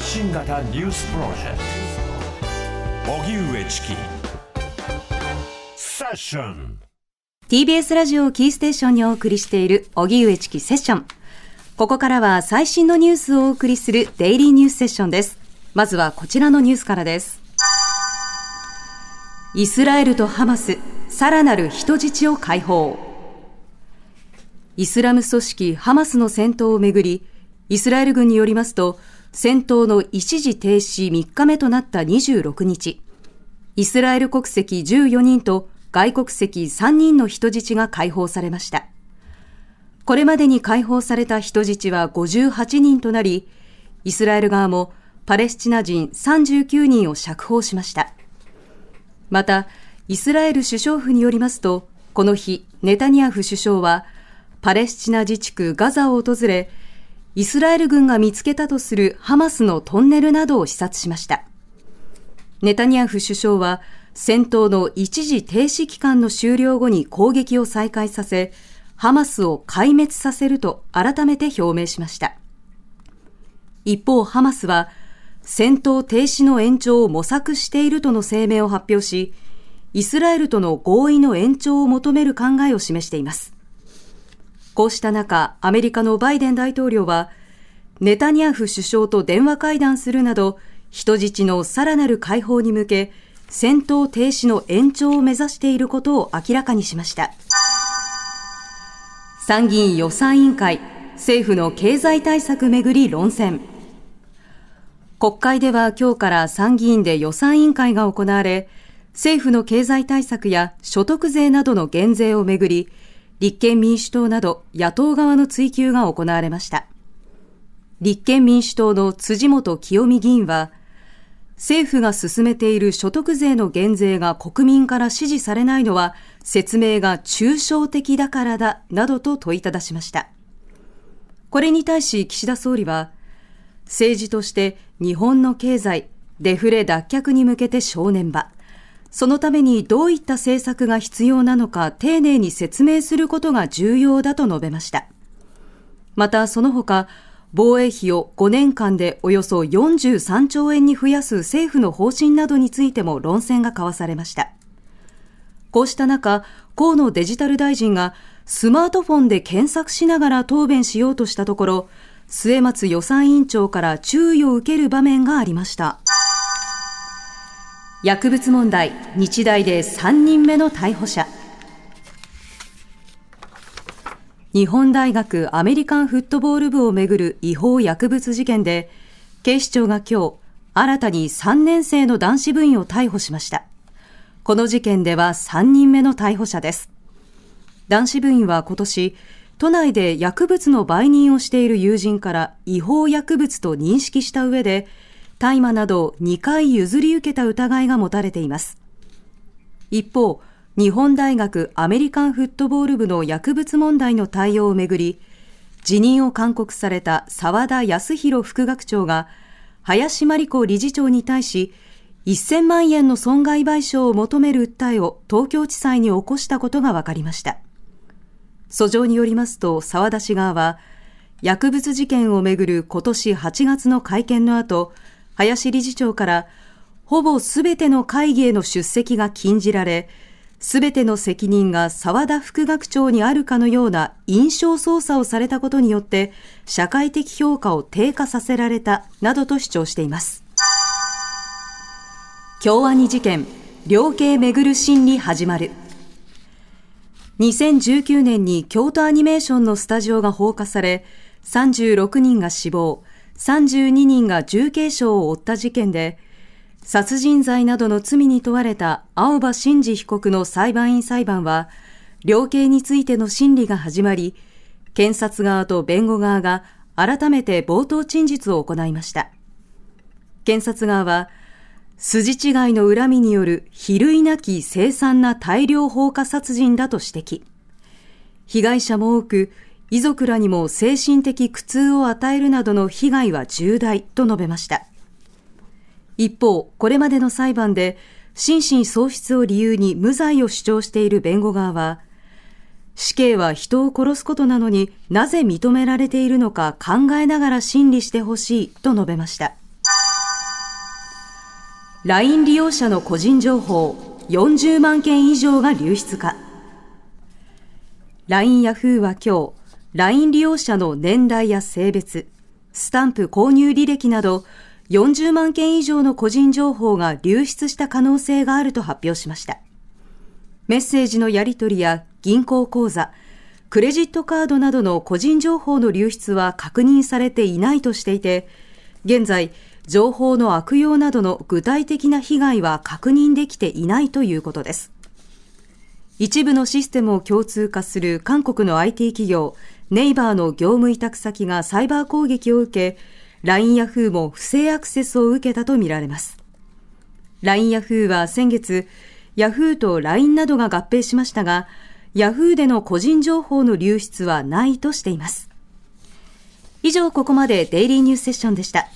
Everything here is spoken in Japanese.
発信型ニュースプロジェクト。荻上チキ。セッション。TBS ラジオをキーステーションにお送りしている荻上チキセッション。ここからは最新のニュースをお送りするデイリーニュースセッションです。まずはこちらのニュースからです。イスラエルとハマスさらなる人質を解放。イスラム組織ハマスの戦闘をめぐりイスラエル軍によりますと、戦闘の一時停止3日目となった26日、イスラエル国籍14人と外国籍3人の人質が解放されました。これまでに解放された人質は58人となり、イスラエル側もパレスチナ人39人を釈放しました。また、イスラエル首相府によりますと、この日、ネタニヤフ首相は、パレスチナ自治区ガザを訪れ、イスラエル軍が見つけたとするハマスのトンネルなどを視察しました。ネタニヤフ首相は、戦闘の一時停止期間の終了後に攻撃を再開させ、ハマスを壊滅させると改めて表明しました。一方、ハマスは、戦闘停止の延長を模索しているとの声明を発表し、イスラエルとの合意の延長を求める考えを示しています。こうした中、アメリカのバイデン大統領は、ネタニヤフ首相と電話会談するなど、人質のさらなる解放に向け、戦闘停止の延長を目指していることを明らかにしました。参議院予算委員会、政府の経済対策めぐり論戦。国会では今日から参議院で予算委員会が行われ、政府の経済対策や所得税などの減税をめぐり、立憲民主党など野党側の追及が行われました。立憲民主党の辻元清美議員は、政府が進めている所得税の減税が国民から支持されないのは説明が抽象的だからだなどと問いただしました。これに対し岸田総理は、政治として日本の経済、デフレ脱却に向けて正念場。そのためにどういった政策が必要なのか丁寧に説明することが重要だと述べました。またその他、防衛費を5年間でおよそ43兆円に増やす政府の方針などについても論戦が交わされました。こうした中、河野デジタル大臣がスマートフォンで検索しながら答弁しようとしたところ、末松予算委員長から注意を受ける場面がありました。薬物問題、日大で3人目の逮捕者。日本大学アメリカンフットボール部をめぐる違法薬物事件で、警視庁が今日、新たに3年生の男子部員を逮捕しました。この事件では3人目の逮捕者です。男子部員は今年、都内で薬物の売人をしている友人から違法薬物と認識した上で、大麻など2回譲り受けた疑いが持たれています。一方、日本大学アメリカンフットボール部の薬物問題の対応をめぐり、辞任を勧告された沢田康弘副学長が、林真理子理事長に対し、1000万円の損害賠償を求める訴えを東京地裁に起こしたことが分かりました。訴状によりますと、沢田氏側は、薬物事件をめぐる今年8月の会見の後、林理事長からほぼすべての会議への出席が禁じられ、すべての責任が沢田副学長にあるかのような印象操作をされたことによって、社会的評価を低下させられた、などと主張しています。京アニ事件、量刑めぐる審理始まる。2019年に京都アニメーションのスタジオが放火され、36人が死亡、32人が重軽傷を負った事件で、殺人罪などの罪に問われた青葉真司被告の裁判員裁判は、量刑についての審理が始まり、検察側と弁護側が改めて冒頭陳述を行いました。検察側は、筋違いの恨みによる比類なき凄惨な大量放火殺人だと指摘。被害者も多く、遺族らにも精神的苦痛を与えるなどの被害は重大と述べました。一方、これまでの裁判で心神喪失を理由に無罪を主張している弁護側は、死刑は人を殺すことなのになぜ認められているのか考えながら審理してほしいと述べました。LINE 利用者の個人情報40万件以上が流出か LINE ヤフーは今日 LINE 利用者の年代や性別スタンプ購入履歴など40万件以上の個人情報が流出した可能性があると発表しましたメッセージのやり取りや銀行口座クレジットカードなどの個人情報の流出は確認されていないとしていて現在情報の悪用などの具体的な被害は確認できていないということです。一部のシステムを共通化する韓国の IT 企業、ネイバーの業務委託先がサイバー攻撃を受け、LINE ヤフーも不正アクセスを受けたとみられます。LINE ヤフーは先月、ヤフーと LINE などが合併しましたが、ヤフーでの個人情報の流出はないとしています。以上ここまでデイリーニュースセッションでした。